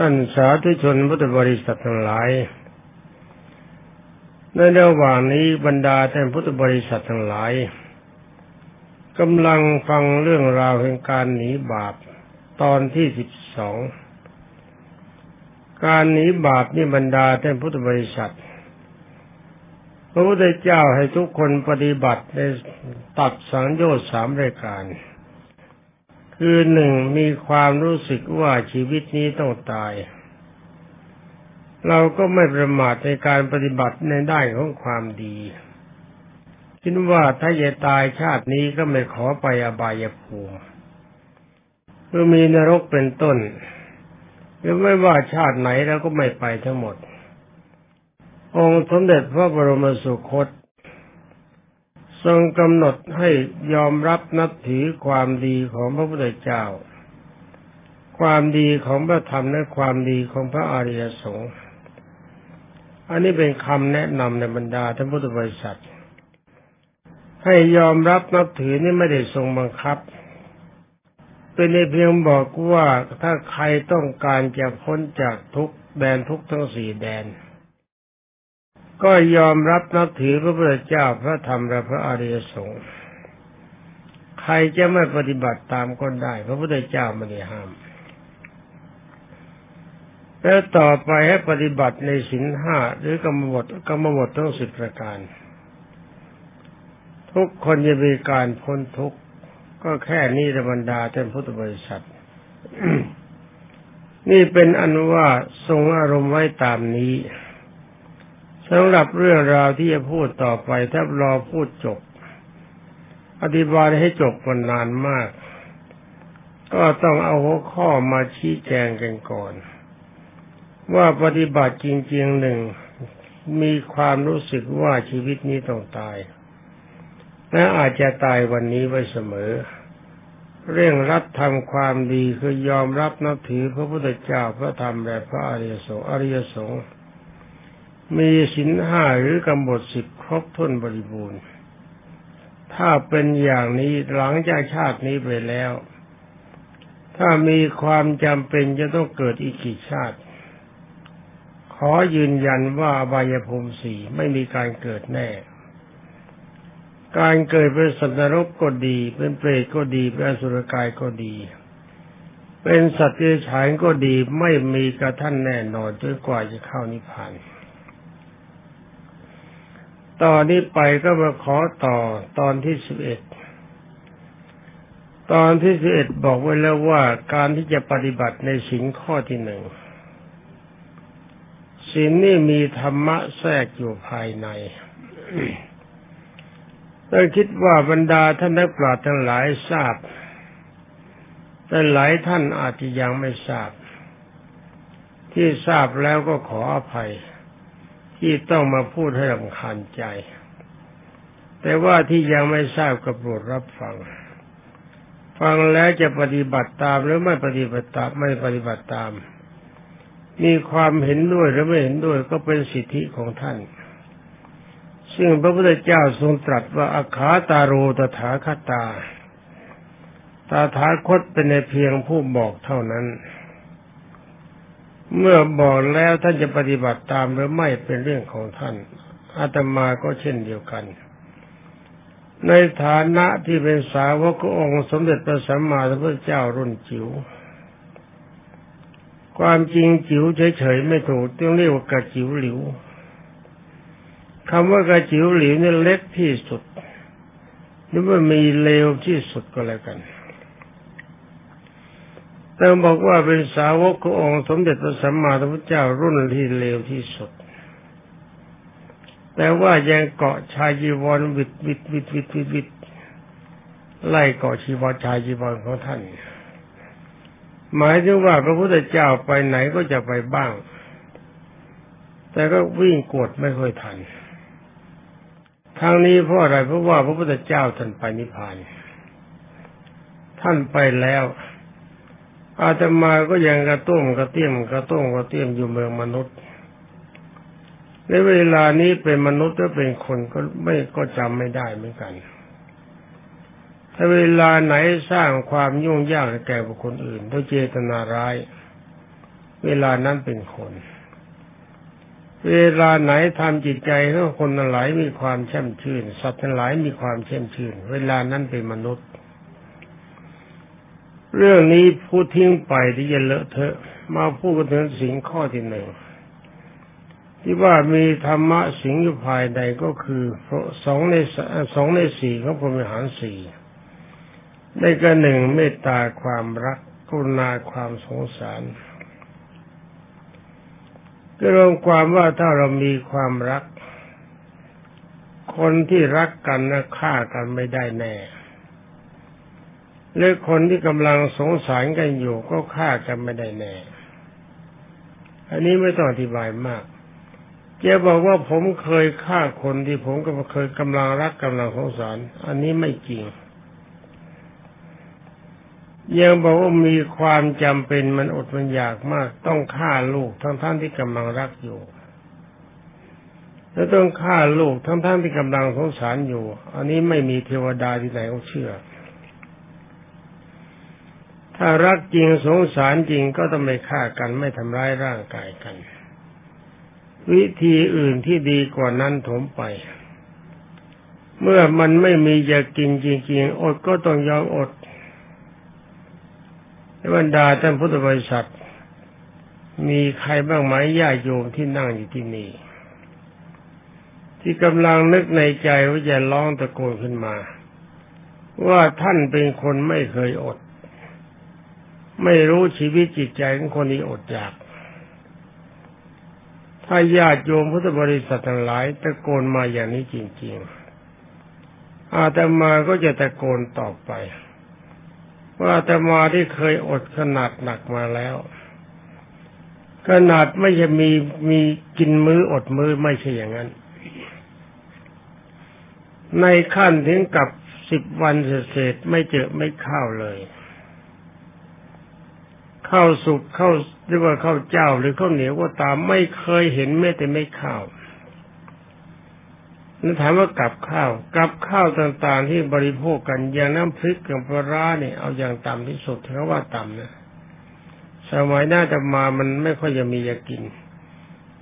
ท่านสาธุชนพุทธบริษัททั้งหลาย ในระหว่างนี้บรรดาท่านพุทธบริษัททั้งหลายกำลังฟังเรื่องราวแห่งการหนีบาปตอนที่สิบสอง การหนีบาปนี่บรรดาท่านพุทธบริษัท พระพุทธเจ้าให้ทุกคนปฏิบัติในตัดสังโยชน์สามรายการ คือหนึ่งมีความรู้สึกว่าชีวิตนี้ต้องตาย เราก็ไม่ประมาทในการปฏิบัติในด้านของความดีคิดว่าถ้าจะตายชาตินี้ก็ไม่ขอไปอบายภูมิเมื่อมีนรกเป็นต้นหรือไม่ว่าชาติไหนเราก็ไม่ไปทั้งหมด องค์สมเด็จพระบรมสุคต ทรงกำหนดให้ยอมรับนับถือความดีของพระพุทธเจ้า ความดีของพระธรรมและความดีของพระอริยสงฆ์อันนี้เป็นคำแนะนำในบรรดาท่านพุทธบริษัท ให้ยอมรับนับถือนี่ไม่ได้ทรงบังคับ เป็นในเพียงบอกว่าถ้าใครต้องการจะพ้นจากทุกแดนทุกทั้งสี่แดน ก็ยอมรับนับถือพระพุทธเจ้าพระธรรมและพระอริยสงฆ์ใครจะไม่ปฏิบัติตามก็ได้ พระพุทธเจ้าไม่ได้ห้าม แล้วต่อไปให้ปฏิบัติในสินห้าหรือกรรมบทกรรมบททั้งสิบประการ ทุกคนจะมีการพ้นทุกข์ก็แค่นี้ธรรมดาท่านพุทธบริษัท นี่เป็นอนุว่าทรงอารมณ์ไว้ตามนี้ สำหรับเรื่องราวที่จะพูดต่อไปถ้ารอพูดจบ อธิบายให้จบมันนานมาก ก็ต้องเอาหัวข้อมาชี้แจงกันก่อน ว่าปฏิบัติจริงๆหนึ่งมีความรู้สึกว่าชีวิตนี้ต้องตาย และอาจจะตายวันนี้ไว้เสมอ เร่งรัดทำความดีคือยอมรับนับถือพระพุทธเจ้าพระธรรมและพระอริยสงฆ์อริยสงฆ์ มีสินห้าหรือกำหนดสิบครบถ้วนบริบูรณ์ ถ้าเป็นอย่างนี้หลังจากชาตินี้ไปแล้ว ถ้ามีความจำเป็นจะต้องเกิดอีกกี่ชาติ ขอยืนยันว่าบายภูมิสีไม่มีการเกิดแน่ การเกิดเป็นสัตว์นรกก็ดี เป็นเปรตก็ดี เป็นอสุรกายก็ดีเป็นสัตว์เดรัจฉานก็ดีไม่มีกระท่านแน่นอนจนกว่าจะเข้านิพพาน ตอนนี้ไปก็มาขอต่อตอนที่สิบเอ็ดตอนที่สิบเอ็ดบอกไว้แล้วว่าการที่จะปฏิบัติในสินข้อที่หนึ่งสินนี่มีธรรมะแทรกอยู่ภายในต้คิดว่าบรรดาท่านนักปราชญ์ทั้งหลายทราบ แต่หลายท่านอาจจะยังไม่ทราบ ที่ทราบแล้วก็ขออภัย ที่ต้องมาพูดให้รำคาญใจ แต่ว่าที่ยังไม่ทราบกระโปรดรับฟัง ฟังแล้วจะปฏิบัติตามหรือไม่ปฏิบัติตามไม่ปฏิบัติตาม มีความเห็นด้วยหรือไม่เห็นด้วยก็เป็นสิทธิของท่าน ซึ่งพระพุทธเจ้าทรงตรัสว่าอาคาตาโรตถาคตาตาถาคตเป็นในเพียงผู้บอกเท่านั้น เมื่อบอกแล้วท่านจะปฏิบัติตามหรือไม่เป็นเรื่องของท่าน อาตมาก็เช่นเดียวกัน ในฐานะที่เป็นสาวกองค์สมเด็จพระสัมมาสัมพุทธเจ้ารุ่นจิ๋ว ความจริงจิ๋วเฉยๆไม่ถูกต้องเรียกว่ากระจิ๋วหลิวคำว่ากระจิ๋วหลิวนี่เล็กที่สุดหรือว่ามีเลวที่สุดก็แล้วกัน แต่บอกว่าเป็นสาวกขององค์สมเด็จพระสัมมาสัมพุทธเจ้ารุ่นที่เลวที่สุด แต่ว่ายังเกาะชายจีวรวิดวิดวิดวิดวิดวิดไล่เกาะชีวรชายจีวรของท่าน หมายถึงว่าพระพุทธเจ้าไปไหนก็จะไปบ้าง แต่ก็วิ่งกดไม่ค่อยทันทางนี้เพราะอะไรเพราะว่าพระพุทธเจ้าท่านไปนิพพาน ท่านไปแล้ว อาตมาก็ยังกระตุ้มกระเตี้ยมกระตุ้มกระเตี้ยมอยู่เมืองมนุษย์ ในเวลานี้เป็นมนุษย์ถ้าเป็นคนก็ไม่ก็จำไม่ได้เหมือนกัน ถ้าเวลาไหนสร้างความยุ่งยากแก่บุคคลอื่นด้วยเจตนาร้าย เวลานั้นเป็นคน เวลาไหนทำจิตใจของคนหลายมีความแช่มชื่น สัตว์ทั้งหลายมีความแช่มชื่น เวลานั้นเป็นมนุษย์ เรื่องนี้พูดทิ้งไปที่จะเลอะเทอะ มาพูดกันถึงสิ่งข้อที่หนึ่งที่ว่ามีธรรมะสิงอยู่ภายในก็คือสองในสองในสี่ของพรหมิหารสี่ได้ก็หนึ่งเมตตาความรักกรุณาความสงสารก็รวมความว่าถ้าเรามีความรัก คนที่รักกันนะฆ่ากันไม่ได้แน่ หรือคนที่กำลังสงสารกันอยู่ก็ฆ่ากันไม่ได้แน่ อันนี้ไม่ต้องอธิบายมากแกบอกว่าผมเคยฆ่าคนที่ผมก็เคยกำลังรักกำลังสงสาร อันนี้ไม่จริง ยังบอกว่ามีความจำเป็นมันอดมันอยากมาก ต้องฆ่าลูกทั้งท่านที่กำลังรักอยู่ แล้วต้องฆ่าลูกทั้งท่านที่กำลังสงสารอยู่ อันนี้ไม่มีเทวดาที่ไหนเขาเชื่อ ถ้ารักจริงสงสารจริงก็ต้องไม่ฆ่ากันไม่ทำร้ายร่างกายกัน วิธีอื่นที่ดีกว่านั้นถมไป เมื่อมันไม่มีจะกินจริงๆ อดก็ต้องยอมอดบรรดาท่านพุทธบริษัท มีใครบ้างไหมญาติโยมที่นั่งอยู่ที่นี่ ที่กำลังนึกในใจว่าจะร้องตะโกนขึ้นมา ว่าท่านเป็นคนไม่เคยอด ไม่รู้ชีวิตจิตใจของคนที่อดอยาก ถ้าญาติโยมพุทธบริษัททั้งหลายตะโกนมาอย่างนี้จริง ๆ อาตมาก็จะตะโกนต่อไป ว่าอาตมาที่เคยอดขนาดหนักมาแล้ว ขนาดไม่จะมีมีกินมื้ออดมื้อไม่ใช่อย่างนั้น ในขั้นถึงกับสิบวันเศษไม่เจอไม่ข้าวเลย ข้าวสุกข้าวหรือว่าข้าวเจ้าหรือข้าวเหนียวก็ตามไม่เคยเห็นแม้แต่ไม่ข้าวนั่นถามว่ากับข้าวกับข้าวต่างๆที่บริโภคกันอย่างน้ำพริกกับปลาเนี่ยเอาอย่างต่ำที่สุดเขาว่าต่ำนะสมัยหน้าจะมามันไม่ค่อยจะมีจะกิน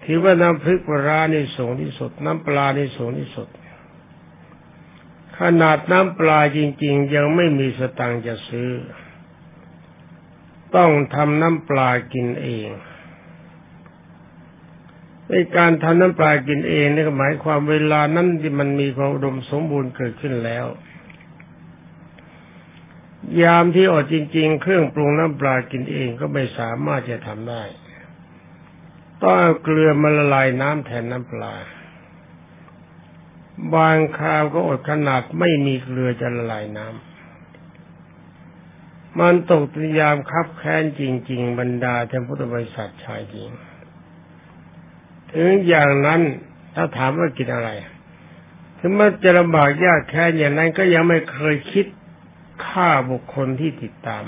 ถือว่าน้ำพริกปลานี่สูงที่สุด น้ำปลานี่สูงที่สุด ขนาดน้ำปลาจริง ๆ ยังไม่มีสตังค์จะซื้อ ต้องทำน้ำปลากินเองในการทำน้ำปลากินเองนี่หมายความเวลานั้นที่มันมีความอุดมสมบูรณ์เกิดขึ้นแล้ว ยามที่อดจริง ๆ เครื่องปรุงน้ำปลากินเองก็ไม่สามารถจะทำได้ ต้องเอาเกลือมาละลายน้ำแทนน้ำปลา บางคราวก็อดขนาดไม่มีเกลือจะละลายน้ำ มันตกตยามคับแค้นจริง ๆ บรรดาท่านพุทธบริษัทชายหญิง ถึงอย่างนั้นถ้าถามว่ากินอะไร ถึงมันจะลำบากยากแค้นอย่างนั้นก็ยังไม่เคยคิดฆ่าบุคคลที่ติดตาม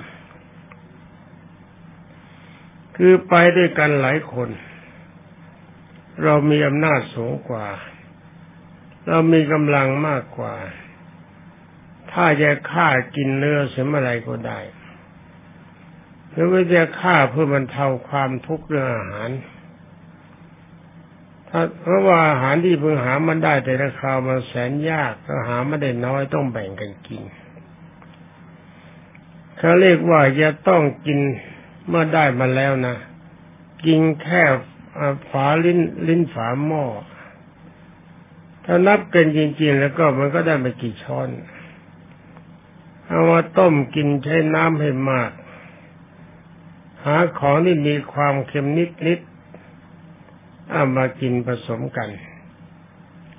คือไปด้วยกันหลายคน เรามีอำนาจสูงกว่า เรามีกำลังมากกว่า ถ้าจะฆ่ากินเนื้อเสียอะไรก็ได้ หรือว่าจะฆ่าเพื่อบรรเทาความทุกข์เรื่องอาหาร ถ้าเพราะว่าอาหารที่เพิ่งหามันได้แต่ละคราวมันแสนยากก็หาไม่ได้น้อยต้องแบ่งกันกินเขาเรียกว่าจะต้องกินเมื่อได้มาแล้วนะ กินแค่ฝาลิ้นลิ้นฝาหม้อถ้านับกันจริงๆแล้วก็มันก็ได้ไม่กี่ช้อน เอามาต้มกินใช้น้ำให้มาก หาของที่มีความเค็มนิดนิดเอามากินผสมกัน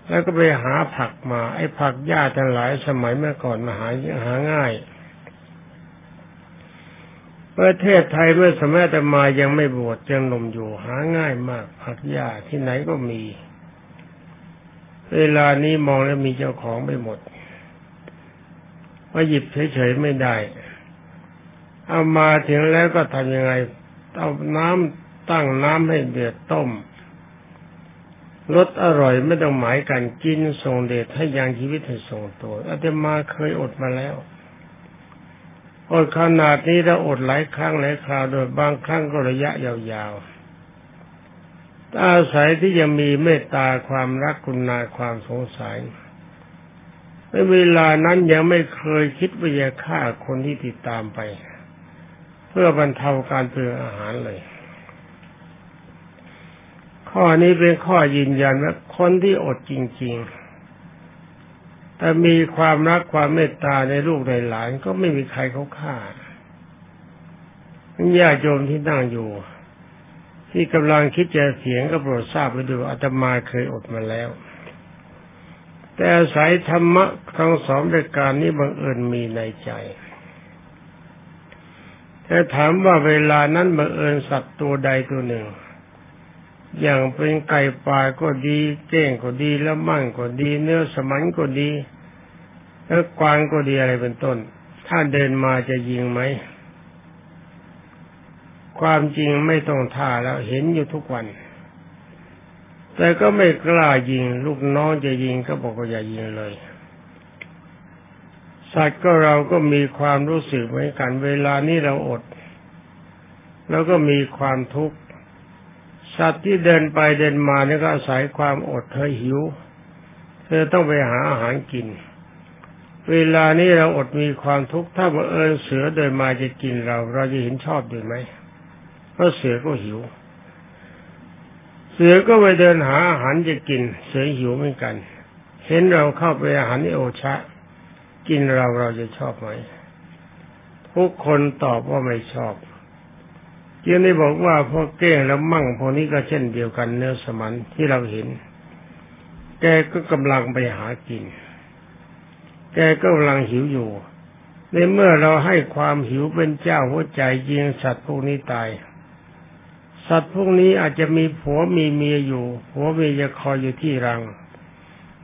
แล้วก็ไปหาผักมา ไอ้ผักหญ้าทั้งหลายสมัยเมื่อก่อนมาหาหาง่ายประเทศไทยเมื่อสมัยแต่มายังไม่บวชยังหนุ่มอยู่หาง่ายมาก ผักหญ้าที่ไหนก็มี เวลานี้มองแล้วมีเจ้าของไม่หมดว่าหยิบเฉยๆไม่ได้ เอามาถึงแล้วก็ทำยังไง เอาน้ำตั้งน้ำให้เดือดต้มรสอร่อยไม่ต้องหมายกันกินทรงเดชให้ยังชีวิตให้ทรงตัวอาตมาเคยอดมาแล้ว อดขนาดนี้เราอดหลายครั้งหลายคราวโดยบางครั้งก็ระยะยาวๆอาศัยที่ยังมีเมตตาความรักคุณนาความสงสารในเวลานั้นยังไม่เคยคิดว่าจะฆ่าคนที่ติดตามไป พื่อบรรเทาการเปลืองอาหารเลย ข้อนี้เป็นข้อยืนยันว่าคนที่อดจริง ๆ แต่มีความรักความเมตตาในลูกในหลานก็ไม่มีใครเขาฆ่าญาติโยมที่นั่งอยู่ ที่กำลังคิดจะเสียงก็โปรดทราบไปดูอาตมาเคยอดมาแล้ว แต่อาศัยธรรมะทั้งสองรายการนี้บังเอิญมีในใจ แต่ถามว่าเวลานั้นบังเอิญสัตว์ตัวใดตัวหนึ่ง อย่างเป็นไก่ป่าก็ดีเก้งก็ดีแล้วมั่งก็ดี เนื้อสมันก็ดีแล้วกวางก็ดีอะไรเป็นต้น ถ้าเดินมาจะยิงไหม ความจริงไม่ต้องท่าแล้วเห็นอยู่ทุกวัน แต่ก็ไม่กล้ายิง ลูกน้องจะยิงก็บอกว่าอย่ายิงเลย สัตว์ก็เราก็มีความรู้สึกเหมือนกัน เวลานี้เราอด แล้วก็มีความทุกข์สัตว์ที่เดินไปเดินมาเนี่ยก็อาศัยความอดเธอหิว เธอต้องไปหาอาหารกิน เวลานี้เราอดมีความทุกข์ถ้าบังเอิญเสือเดินมาจะกินเรา เราจะเห็นชอบด้วยไหมเพราะเสือก็หิว เสือก็ไปเดินหาอาหารจะกิน เสือหิวเหมือนกัน เห็นเราเข้าไปอาหารในโอชะ กินเราเราจะชอบไหมทุกคนตอบว่าไม่ชอบจึงได้บอกว่าพวกเก้งแล้วมั่งพวกนี้ก็เช่นเดียวกันเนื้อสมันที่เราเห็น แกก็กำลังไปหากิน แกก็กำลังหิวอยู่ ในเมื่อเราให้ความหิวเป็นเจ้าหัวใจยิงสัตว์พวกนี้ตาย สัตว์พวกนี้อาจจะมีผัวมีเมียอยู่ผัวเมียจะคอยอยู่ที่รัง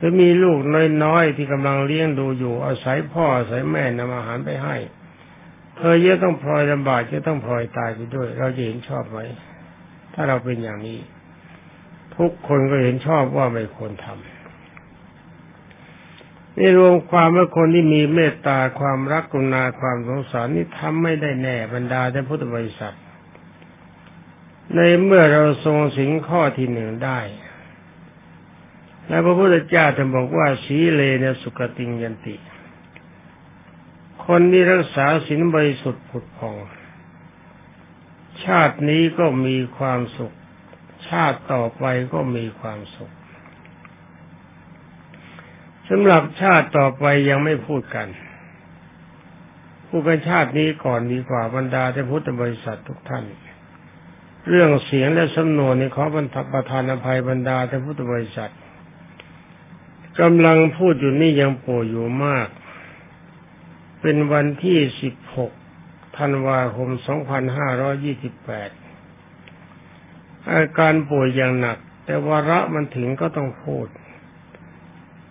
รือมีลูกน้อยๆที่กำลังเลี้ยงดูอยู่ อาศัยพ่ออาศัยแม่นำอาหารไปให้ เธอเยอะต้องพลอยลำบากจะต้องพลอยตายไปด้วย เราจะเห็นชอบไหมถ้าเราเป็นอย่างนี้ ทุกคนก็เห็นชอบว่าไม่ควรทำนี่รวมความว่าคนที่มีเมตตาความรักกรุณาความสงสารนี่ทำไม่ได้แน่บรรดาแต่พุทธบริษัท ในเมื่อเราทรงสิงข้อที่หนึ่งได้ และพระพุทธเจ้าจะบอกว่าสีเลนสุกติงยันติ คนที่รักษาศีลบริสุทธิ์ผุดผ่อง ชาตินี้ก็มีความสุข ชาติต่อไปก็มีความสุขสำหรับชาติต่อไปยังไม่พูดกัน พูดกันชาตินี้ก่อนดีกว่าบรรดาแต่พุทธบริษัททุกท่าน เรื่องเสียงและสำนวนในขอบรรทประธานอภัยบรรดาท่านพุทธบริษัท กำลังพูดอยู่นี่ยังป่วยอยู่มาก เป็นวันที่ 16 ธันวาคม 2528 อาการป่วยอย่างหนัก แต่วาระมันถึงก็ต้องพูด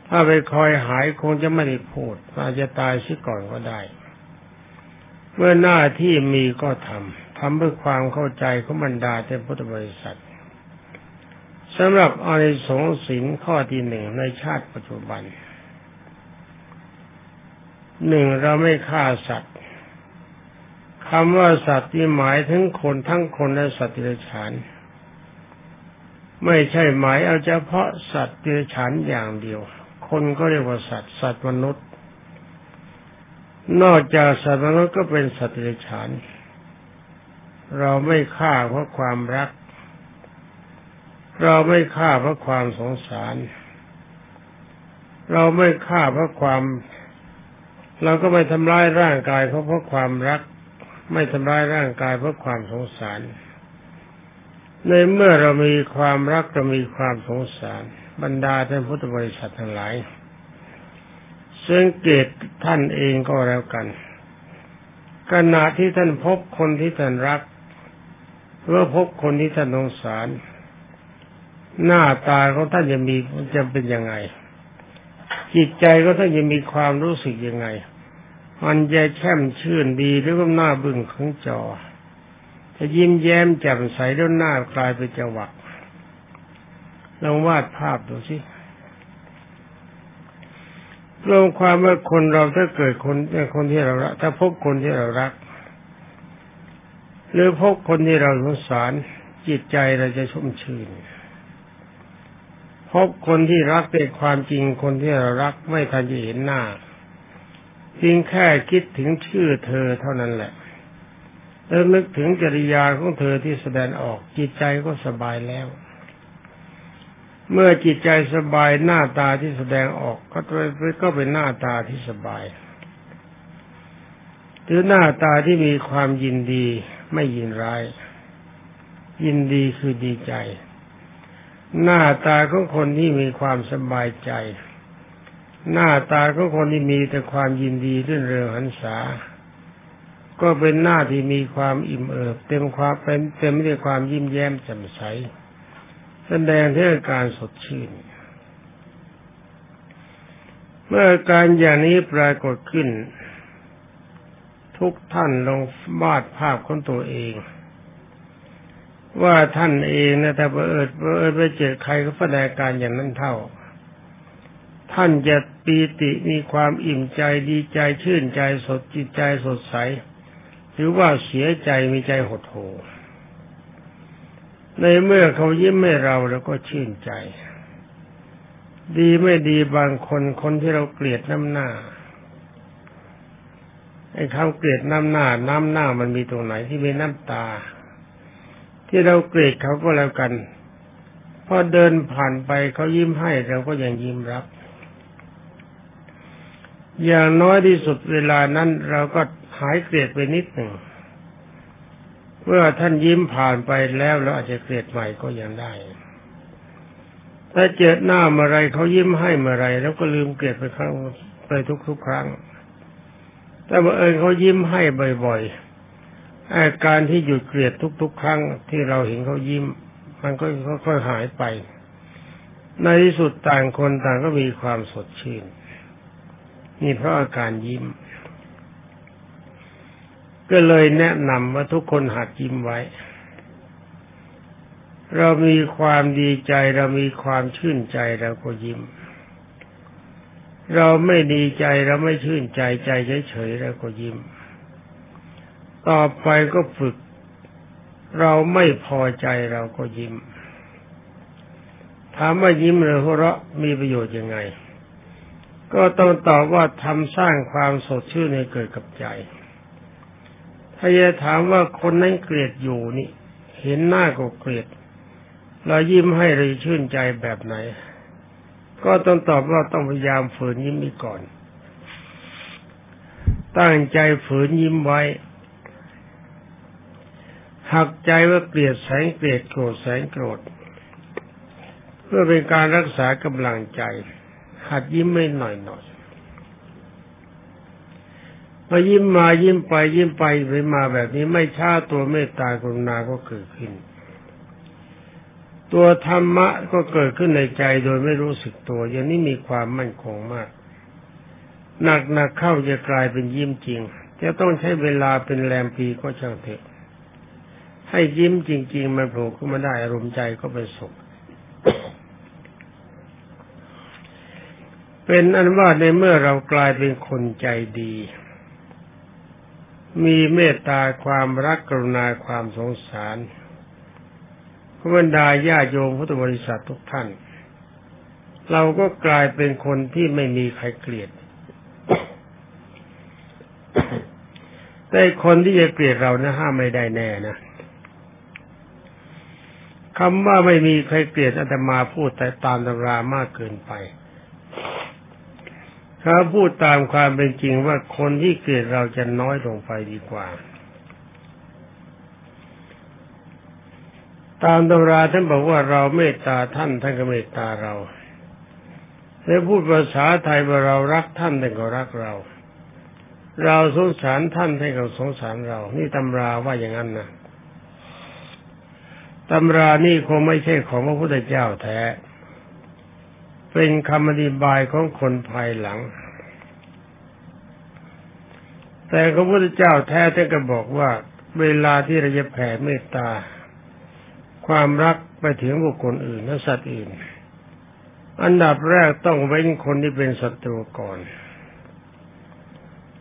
ถ้าไปคอยหายคงจะไม่ได้พูดอาจจะตายซิก่อนก็ได้ เมื่อหน้าที่มีก็ทำทำเพื่อความเข้าใจของบรรดาเทพุทธบริษัท สำหรับอานิสงส์ศีลข้อที่หนึ่งในชาติปัจจุบันหนึ่งเราไม่ฆ่าสัตว์คำว่าสัตว์ที่หมายถึงคนทั้งคนและสัตว์ที่ฉาน ไม่ใช่หมายเอาเฉพาะสัตว์ที่ฉานอย่างเดียว คนก็เรียกว่าสัตว์สัตว์มนุษย์ นอกจากสัตว์มนุษย์ก็เป็นสัตว์ที่ฉาน เราไม่ฆ่าเพราะความรัก เราไม่ฆ่าเพราะความสงสาร เราไม่ฆ่าเพราะความ เราก็ไม่ทำร้ายร่างกายเพราะเพราะความรัก ไม่ทำร้ายร่างกายเพราะความสงสาร ในเมื่อเรามีความรักเรามีความสงสาร บรรดาท่านพุทธบริษัททั้งหลายสังเกตท่านเองก็แล้วกันขณะที่ท่านพบคนที่ท่านรักเมื่อพบคนที่ท่านสงสาร หน้าตาของท่านจะมีจะเป็นยังไง จิตใจก็ท่านจะมีความรู้สึกยังไง มันจะแช่มชื่นดีหรือว่าหน้าบึ้งของจอจะยิ้มแย้มแจ่มใสแล้วหน้ากลายเป็นจังหวะลองวาดภาพดูสิรวมความว่าคนเราถ้าเกิดคนคนที่เรารักถ้าพบคนที่เรารัก หรือพบคนที่เราสงสารจิตใจเราจะชุ่มชื่น พบคนที่รักเป็นความจริงคนที่เรารักไม่ทันจะเห็นหน้าเพียงแค่คิดถึงชื่อเธอเท่านั้นแหละแล้วนึกถึงจริยาของเธอที่แสดงออกจิตใจก็สบายแล้ว เมื่อจิตใจสบายหน้าตาที่แสดงออกก็ก็เป็นหน้าตาที่สบาย หรือหน้าตาที่มีความยินดีไม่ยินร้าย ยินดีคือดีใจ หน้าตาของคนที่มีความสบายใจ หน้าตาของคนที่มีแต่ความยินดีเรื่องเรืองหันษา ก็เป็นหน้าที่มีความอิ่มเอิบ เต็มความเป็นเต็มด้วยความยิ้มแย้มแจ่มใส แสดงถึงการสดชื่น เมื่อการอย่างนี้ปรากฏขึ้น ทุกท่านลองวาดภาพของตัวเอง ว่าท่านเองนะแต่เอิดเอิดไปเจอใครก็แสดงการอย่างนั้นเท่า ท่านจะปีติมีความอิ่มใจดีใจชื่นใจสดจิตใจสดใส หรือว่าเสียใจมีใจหดหู่ในเมื่อเขายิ้มให้เราเราก็ชื่นใจ ดีไม่ดีบางคนคนที่เราเกลียดน้ำหน้าไอ้คำเกลียดน้ำหน้า น้ำหน้ามันมีตรงไหนที่มีน้ำตา ที่เราเกลียดเขาก็แล้วกัน พอเดินผ่านไปเขายิ้มให้เราก็ยังยิ้มรับ อย่างน้อยที่สุดเวลานั้นเราก็หายเกลียดไปนิดหนึ่งเมื่อท่านยิ้มผ่านไปแล้วเราอาจจะเกลียดใหม่ก็ยังได้ ถ้าเจอหน้าเมื่อไรเขายิ้มให้เมื่อไรแล้วก็ลืมเกลียดไปครั้งไปทุกๆครั้ง แต่เมื่อเอิญเขายิ้มให้บ่อย อาการที่หยุดเกลียดทุก ๆ ครั้งที่เราเห็นเขายิ้ม มันก็ค่อยๆหายไป ในที่สุดต่างคนต่างก็มีความสดชื่นนี่เพราะอาการยิ้ม ก็เลยแนะนำว่าทุกคนหัดยิ้มไว้ เรามีความดีใจเรามีความชื่นใจเราก็ยิ้ม เราไม่ดีใจเราไม่ชื่นใจใจเฉยๆเราก็ยิ้ม ต่อไปก็ฝึก เราไม่พอใจเราก็ยิ้ม ถามว่ายิ้มหรือหัวเราะมีประโยชน์ยังไง ก็ต้องตอบว่าทำสร้างความสดชื่นให้เกิดกับใจถ้าจะถามว่าคนนั้นเกลียดอยู่นี่ เห็นหน้าก็เกลียดเรายิ้มให้เลยชื่นใจแบบไหน ก็ต้องตอบว่าต้องพยายามฝืนยิ้มอีกก่อน ตั้งใจฝืนยิ้มไว้ หักใจว่าเกลียดแสงเกลียดโกรธแสงโกรธ เพื่อเป็นการรักษากำลังใจ หัดยิ้มไม่หน่อยหน่อยพอยิ้มมายิ้มไปยิ้มไปไปมาแบบนี้ไม่ช้าตัวเมตตากรุณาก็เกิดขึ้น ตัวธรรมะก็เกิดขึ้นในใจโดยไม่รู้สึกตัว อย่างนี้มีความมั่นคงมากหนักหนักเข้าจะกลายเป็นยิ้มจริง จะต้องใช้เวลาเป็นแรมปีก็ช่างเถอะ ให้ยิ้มจริง ๆ มันโผล่ขึ้นมาได้อารมณ์ใจก็เป็นสุข เป็นอันว่าในเมื่อเรากลายเป็นคนใจดี มีเมตตาความรักกรุณาความสงสารพระบรรดาญาโยมพุทธบริษัททุกท่าน เราก็กลายเป็นคนที่ไม่มีใครเกลียดแต่คนที่จะเกลียดเรานะห้ามไม่ได้แน่นะ คำว่าไม่มีใครเกลียดอาตมาพูดแต่ตามตำรามากเกินไปถ้าพูดตามความเป็นจริงว่าคนที่เกลียดเราจะน้อยลงไปดีกว่า ตามตำราท่านบอกว่าเราเมตตาท่านท่านก็เมตตาเราถ้พูดภาษาไทยว่าเรารักท่านท่านก็รักเรา เราสงสารท่านท่านก็สงสารเรา นี่ตำราว่าอย่างนั้นนะ ตำรานี่คงไม่ใช่ของพระพุทธเจ้าแท้ เป็นคำอธิบายของคนภายหลัง แต่พระพุทธเจ้าแท้ท่านก็บอกว่า เวลาที่เราจะแผ่เมตตา ความรักไปถึงบุคคลอื่นและสัตว์อื่น อันดับแรกต้องเว้นคนที่เป็นศัตรูก่อน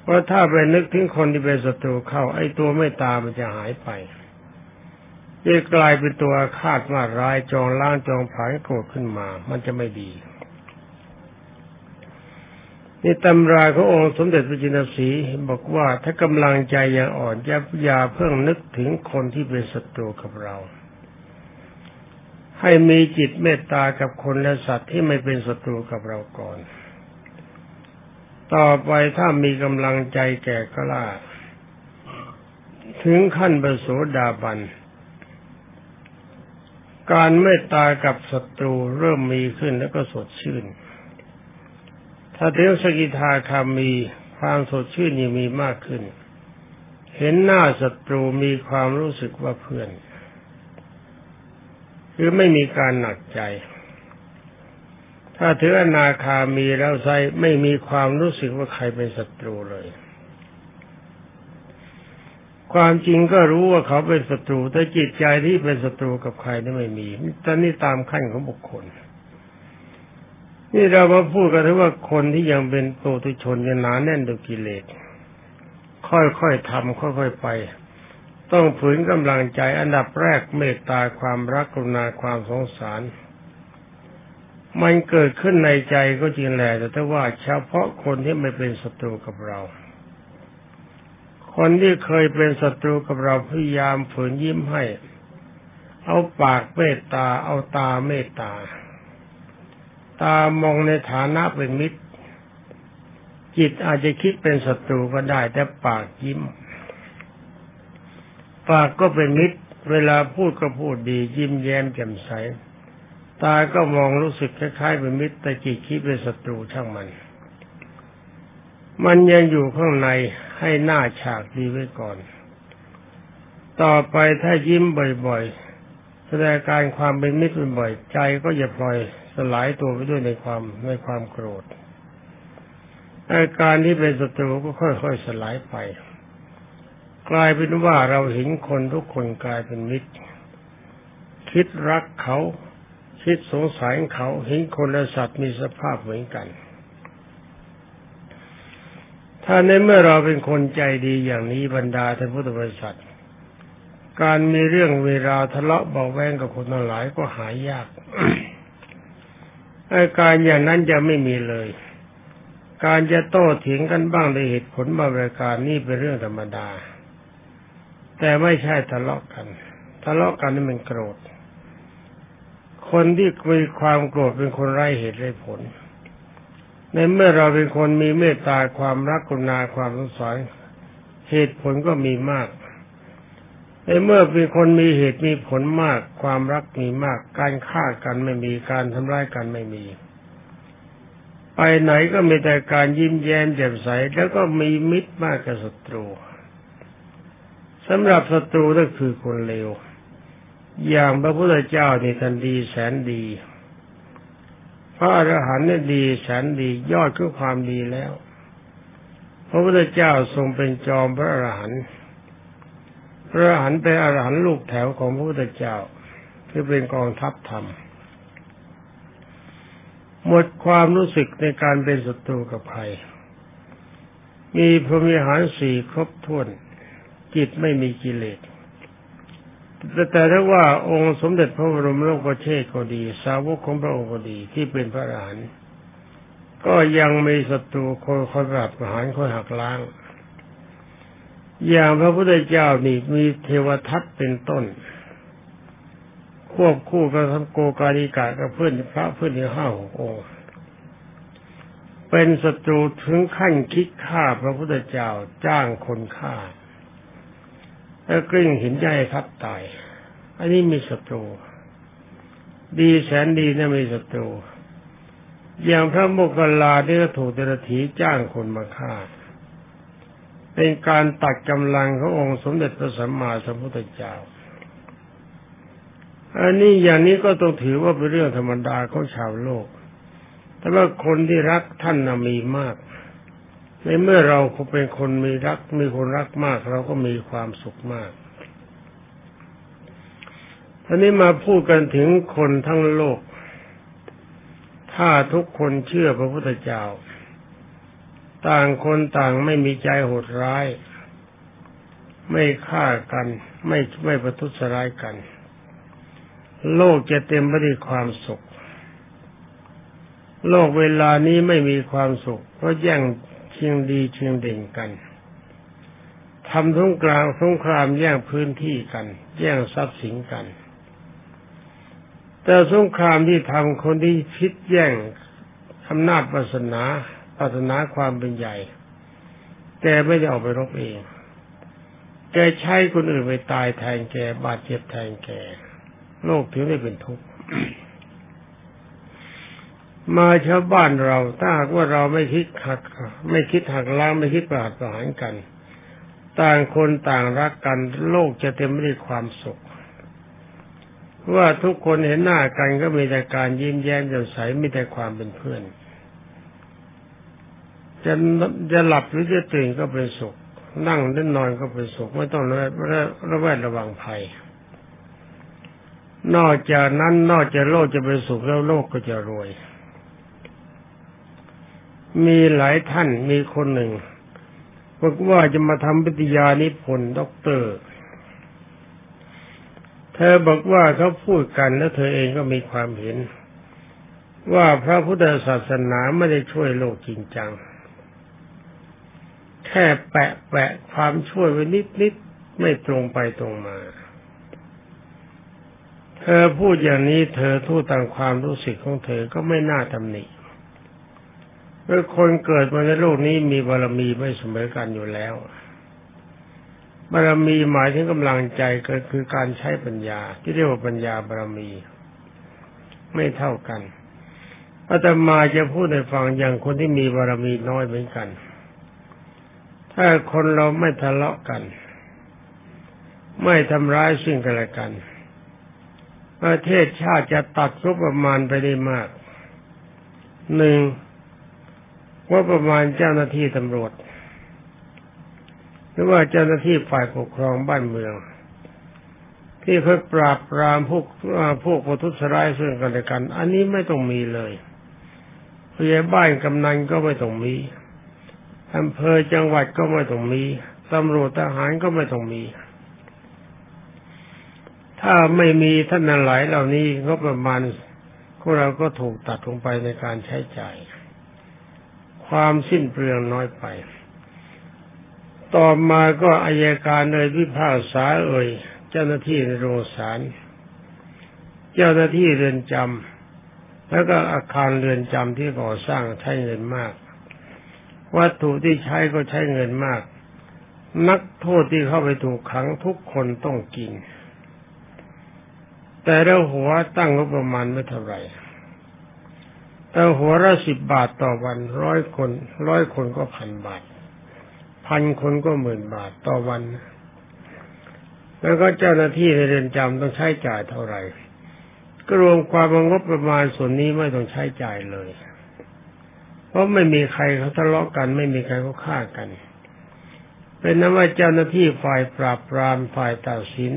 เพราะถ้าไปนึกถึงคนที่เป็นศัตรูเข้าไอ้ตัวไม่ตามันจะหายไป จะกลายเป็นตัวคาดมาร้ายจองล้างจองผานโกรธขึ้นมา มันจะไม่ดีนี่ตำราขององค์สมเด็จพระจินสีบอกว่าถ้ากำลังใจยังอ่อนจะอย่าเพิ่งนึกถึงคนที่เป็นศัตรูกับเรา ให้มีจิตเมตตากับคนและสัตว์ที่ไม่เป็นศัตรูกับเราก่อน ต่อไปถ้ามีกำลังใจแก่กล้า ถึงขั้นปรโสดาบัน การเมตตากับศัตรูเริ่มมีขึ้นแล้วก็สดชื่น ถ้าเทียวสกิทาคามีความสดชื่นยังมีมากขึ้น เห็นหน้าศัตรูมีความรู้สึกว่าเพื่อน คือไม่มีการหนักใจ ถ้าถืออนาคามีแล้วใส่ไม่มีความรู้สึกว่าใครเป็นศัตรูเลย ความจริงก็รู้ว่าเขาเป็นศัตรู แต่จิตใจที่เป็นศัตรูกับใครนี่ไม่มีตอนนี้ตามขั้นของบุคคล นี่เรามาพูดกันถึงว่าคนที่ยังเป็นโตตุชนยังหนาแน่นด้วยกิเลส ค่อยๆทำค่อยๆไป ต้องฝืนกำลังใจอันดับแรกเมตตาความรักกรุณาความสงสาร มันเกิดขึ้นในใจก็จริงแหละแต่ถ้าว่าเฉพาะคนที่ไม่เป็นศัตรูกับเรา คนที่เคยเป็นศัตรูกับเราพยายามฝืนยิ้มให้ เอาปากเมตตา เอาตาเมตตา ตามองในฐานะเป็นมิตร จิตอาจจะคิดเป็นศัตรูก็ได้ แต่ปากยิ้ม ปากก็เป็นมิตร เวลาพูดก็พูดดี ยิ้มแย้มแจ่มใส ตาก็มองรู้สึกคล้ายๆเป็นมิตร แต่จิตคิดเป็นศัตรูช่างมัน มันยังอยู่ข้างในให้หน้าฉากดีไว้ก่อน ต่อไปถ้ายิ้มบ่อยๆ แสดงการความเป็นมิตรบ่อยใจก็อย่าปล่อยสลายตัวไปด้วยในความในความโกรธ อาการที่เป็นศัตรูก็ค่อยๆสลายไป กลายเป็นว่าเราเห็นคนทุกคนกลายเป็นมิตร คิดรักเขา คิดสงสารเขาเห็นคนและสัตว์มีสภาพเหมือนกัน ถ้าในเมื่อเราเป็นคนใจดีอย่างนี้บรรดาท่านพุทธบริษัท การมีเรื่องเวลาทะเลาะเบาแวงกับคนทั้งหลายก็หายยากอาการอย่างนั้นจะไม่มีเลย การจะโต้เถียงกันบ้างในเหตุผลบางประการนี่เป็นเรื่องธรรมดา แต่ไม่ใช่ทะเลาะกัน ทะเลาะกันนี่มันโกรธ คนที่มีความโกรธเป็นคนไร้เหตุไร้ผล ในเมื่อเราเป็นคนมีเมตตาความรักกรุณาความสงสารเหตุผลก็มีมาก ในเมื่อเป็นคนมีเหตุมีผลมาก ความรักมีมาก การฆ่ากันไม่มีการทำร้ายกันไม่มี ไปไหนก็มีแต่การยิ้มแย้มแจ่มใสแล้วก็มีมิตรมากกับศัตรูสำหรับศัตรูก็คือคนเลวอย่างพระพุทธเจ้านี่ทันดีแสนดี ระอรหันต์เนี่ยดีแสนดียอดคือความดีแล้ว พระพุทธเจ้าทรงเป็นจอมพระอรหันต์พระอรหันต์เป็นอรหันต์ลูกแถวของพระพุทธเจ้า คือเป็นกองทัพธรรมหมดความรู้สึกในการเป็นศัตรูกับใคร มีพรหมิหารสี่ครบถ้วน จิตไม่มีกิเลส แต่ถ้าว่าองค์สมเด็จพระบรมโลกเทศก็ดี สาวกของพระองค์ก็ดีที่เป็นพระอรหันต์ก็ยังมีศัตรูคอยคอยปราบประหารคอยหักล้าง อย่างพระพุทธเจ้านี่มีเทวทัตเป็นต้น ควบคู่กับทั้งโกกาลิกากับเพื่อนพระเพื่อนห้าหกองค์เป็นศัตรูถึงขั้นคิดฆ่าพระพุทธเจ้าจ้างคนฆ่า แล้วกลิ้งหินใหญ่ทับตาย อันนี้มีศัตรู ดีแสนดีนะมีศัตรู อย่างพระโมคคัลลาที่ก็ถูกเดรถีจ้างคนมาฆ่า เป็นการตัดกำลังขององค์สมเด็จพระสัมมาสัมพุทธเจ้า อันนี้อย่างนี้ก็ต้องถือว่าเป็นเรื่องธรรมดาของชาวโลก แต่ว่าคนที่รักท่านนมีมาก ในเมื่อเราเป็นคนมีรัก มีคนรักมาก เราก็มีความสุขมากทีนี้มาพูดกันถึงคนทั้งโลก ถ้าทุกคนเชื่อพระพุทธเจ้า ต่างคนต่างไม่มีใจโหดร้าย ไม่ฆ่ากัน ไม่ไม่ประทุษร้ายกัน โลกจะเต็มไปด้วยความสุข โลกเวลานี้ไม่มีความสุข เพราะแย่ง เชียงดีเชียงเด่งกันทำสงกลางสงครามแย่งพื้นที่กัน แย่งทรัพย์สินกัน แต่สงครามที่ทำคนที่พิษแย่งอำนาจศาสนาศาสนาความเป็นใหญ่ แกไม่ได้ออกไปรบเอง แกใช้คนอื่นไปตายแทนแก บาดเจ็บแทนแก โลกถึงได้เป็นทุกข์ มาชาวบ้านเราถ้าหากว่าเราไม่คิดหัก ไม่คิดหักล้างไม่คิดประหารประหารกัน ต่างคนต่างรักกัน โลกจะเต็มไปด้วยความสุข ว่าทุกคนเห็นหน้ากันก็มีแต่การยิ้มแย้มแจ่มใสมีแต่ความเป็นเพื่อน จะจะหลับหรือจะตื่นก็เป็นสุข นั่งหรือนอนก็เป็นสุข ไม่ต้องระระแวดระวังภัย นอกจากนั้นนอกจากโลกจะเป็นสุขแล้วโลกก็จะรวย มีหลายท่านมีคนหนึ่งบอกว่าจะมาทำปฏิญาณิพนธ์ด็อกเตอร์ เธอบอกว่าเขาพูดกันแล้วเธอเองก็มีความเห็น ว่าพระพุทธศาสนาไม่ได้ช่วยโลกจริงจัง แค่แปะแปะความช่วยไว้นิดนิดไม่ตรงไปตรงมา เธอพูดอย่างนี้เธอทู่ตามความรู้สึกของเธอก็ไม่น่าตำหนิเมื่อคนเกิดมาในโลกนี้มีบารมีไม่เสมอกันอยู่แล้ว บารมีหมายถึงกำลังใจก็คือการใช้ปัญญา ที่เรียกว่าปัญญาบารมี ไม่เท่ากันอาตมาจะพูดในฟังอย่างคนที่มีบารมีน้อยเหมือนกัน ถ้าคนเราไม่ทะเลาะกัน ไม่ทำร้ายซึ่งกันและกัน ประเทศชาติจะตัดงบประมาณไปได้มาก หนึ่ง ว่าประมาณเจ้าหน้าที่ตำรวจ หรือว่าเจ้าหน้าที่ฝ่ายปกครองบ้านเมือง ที่เพื่อปราบปรามพวกพวกผู้ทุษร้ายซึ่งกันและกัน อันนี้ไม่ต้องมีเลยผู้ใหญ่บ้านกำนันก็ไม่ต้องมีอำเภอจังหวัดก็ไม่ต้องมีตำรวจทหารก็ไม่ต้องมี ถ้าไม่มีท่านหลายเหล่านี้ก็ประมาณพวกเราก็ถูกตัดลงไปในการใช้จ่าย ความสิ้นเปลืองน้อยไป ต่อมาก็อายการเอ่ยพิพากษาเอ่ยเจ้าหน้าที่ในโรงศาลเจ้าหน้าที่เรือนจำแล้วก็อาคารเรือนจำที่ก่อสร้างใช้เงินมาก วัตถุที่ใช้ก็ใช้เงินมาก นักโทษที่เข้าไปถูกขังทุกคนต้องกิน แต่แล้วหัวตั้งงบประมาณไม่เท่าไหร่ แต่หัวละสิบบาทต่อวันร้อยคนร้อยคนก็พันบาท พันคนก็หมื่นบาทต่อวัน แล้วก็เจ้าหน้าที่ในเรือนจำต้องใช้จ่ายเท่าไหร่ก็รวมความงบประมาณส่วนนี้ไม่ต้องใช้จ่ายเลย เพราะไม่มีใครเขาทะเลาะกัน ไม่มีใครเขาฆ่ากัน เป็นนั้นว่าเจ้าหน้าที่ฝ่ายปราบปรามฝ่ายตัดสิน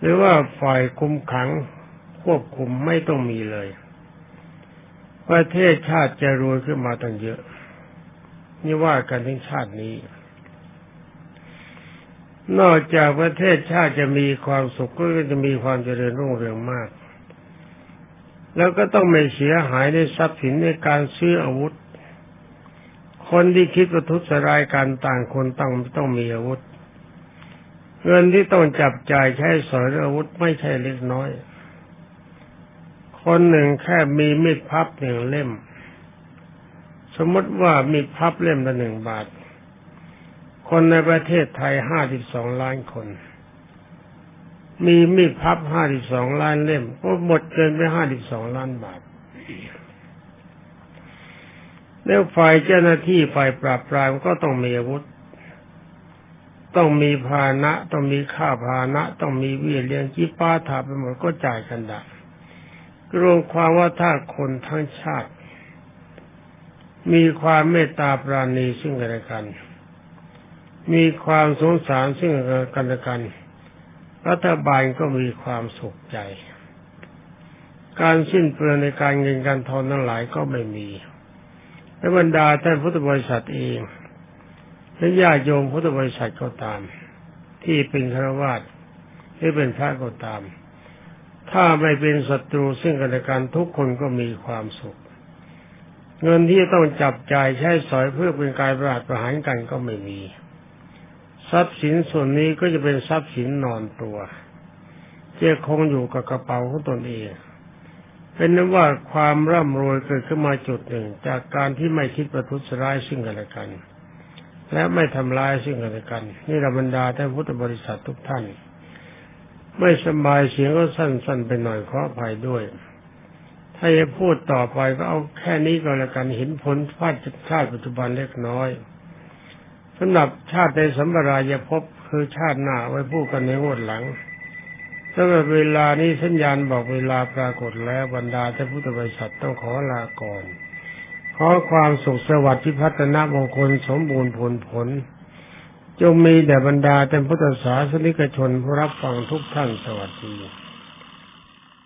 หรือว่าฝ่ายคุมขังควบคุมไม่ต้องมีเลย ประเทศชาติจะรวยขึ้นมาตั้งเยอะ นี่ว่ากันถึงชาตินี้ นอกจากประเทศชาติจะมีความสุขก็จะมีความเจริญรุ่งเรืองมาก แล้วก็ต้องไม่เสียหายในทรัพย์สินในการซื้ออาวุธ คนที่คิดประทุษร้ายการต่างคนต้องต้องมีอาวุธ เงินที่ต้องจับจ่ายใช้สอยอาวุธไม่ใช่เล็กน้อย คนหนึ่งแค่มีมีดพับหนึ่งเล่ม สมมติว่ามีดพับเล่มละหนึ่งบาท คนในประเทศไทยห้าสิบสองล้านคน มีมีดพับห้าสิบสองล้านเล่ม ก็หมดเกินไปห้าสิบสองล้านบาทแล้วฝ่ายเจ้าหน้าที่ฝ่ายปราบปรามก็ต้องมีอาวุธ ต้องมีพาหนะต้องมีค่าพาหนะต้องมีวิเลี้ยงจีป้าถาไปหมดก็จ่ายกันได้ รวมความว่าถ้าคนทั้งชาติ มีความเมตตาปราณีซึ่งกันและกัน มีความสงสารซึ่งกันและกัน รัฐบาลก็มีความสุขใจ การสิ้นเปลืองในการเงินการทองทั้งหลายก็ไม่มีและบรรดาท่านพุทธบริษัทเองและญาติโยมพุทธบริษัทก็ตาม ที่เป็นฆราวาสหรือเป็นพระก็ตาม ถ้าไม่เป็นศัตรูซึ่งกันและกันทุกคนก็มีความสุข เงินที่ต้องจับจ่ายใช้สอยเพื่อเป็นการประหารประหารกันก็ไม่มี ทรัพย์สินส่วนนี้ก็จะเป็นทรัพย์สินนอนตัวจะคงอยู่กับกระเป๋าของตนเอง เป็นนั้นว่าความร่ำรวยเกิดขึ้นมาจุดหนึ่ง จากการที่ไม่คิดประทุษร้ายซึ่งกันและกัน และไม่ทำร้ายซึ่งกันและกัน นี่ระบรรดาท่านพุทธบริษัททุกท่าน ไม่สบายเสียงก็สั้น ๆ ไปหน่อยขออภัยด้วย ถ้าจะพูดต่อไปก็เอาแค่นี้ก็แล้วกันเห็นผลพาดชาติปัจจุบันเล็กน้อยสำหรับชาติในสัมปรายภพคือชาติหน้าไว้พูดกันในงวดหลังสำหรับเวลานี้สัญญาณบอกเวลาปรากฏแล้วบรรดาท่านพุทธบริษัทต้องขอลาก่อน ขอความสุขสวัสดิ์ที่พัฒนามงคลสมบูรณ์ผลผล จงมีแด่บรรดาท่านพุทธศาสนิกชนผู้รับฟังทุกท่านสวัสดี